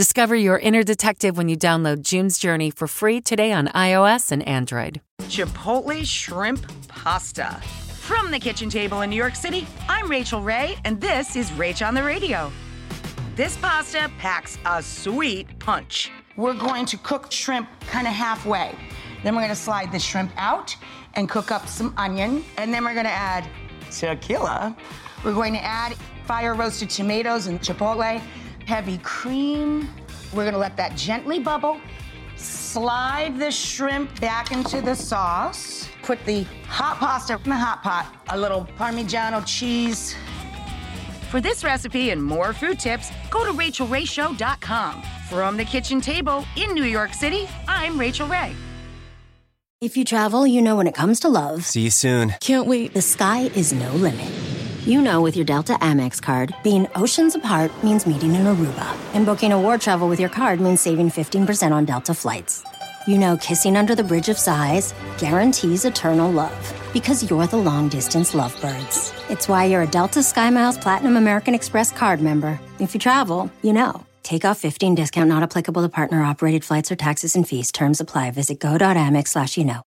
Discover your inner detective when you download June's Journey for free today on iOS and Android. Chipotle shrimp pasta. From the kitchen table in New York City, I'm Rachael Ray, and this is Rach on the Radio. This pasta packs a sweet punch. We're going to cook shrimp kind of halfway. Then we're going to slide the shrimp out and cook up some onion. And then we're going to add tequila. We're going to add fire roasted tomatoes and chipotle heavy cream. We're gonna let that gently bubble. Slide the shrimp back into the sauce. Put the hot pasta in the hot pot. A little Parmigiano cheese. For this recipe and more food tips, go to rachaelrayshow.com. From the kitchen table in New York City, I'm Rachael Ray. If you travel, you know when it comes to love. See you soon. Can't wait. The sky is no limit you know with your Delta Amex card, being oceans apart means meeting in Aruba, and booking a war travel with your card means saving 15% on Delta flights. You know kissing under the bridge of sighs guarantees eternal love because you're the long distance lovebirds. It's why you're a Delta SkyMiles Platinum American Express card member. If you travel, you know. Take off 15 discount not applicable to partner operated flights or taxes and fees. Terms apply. Visit go.amex slash you know.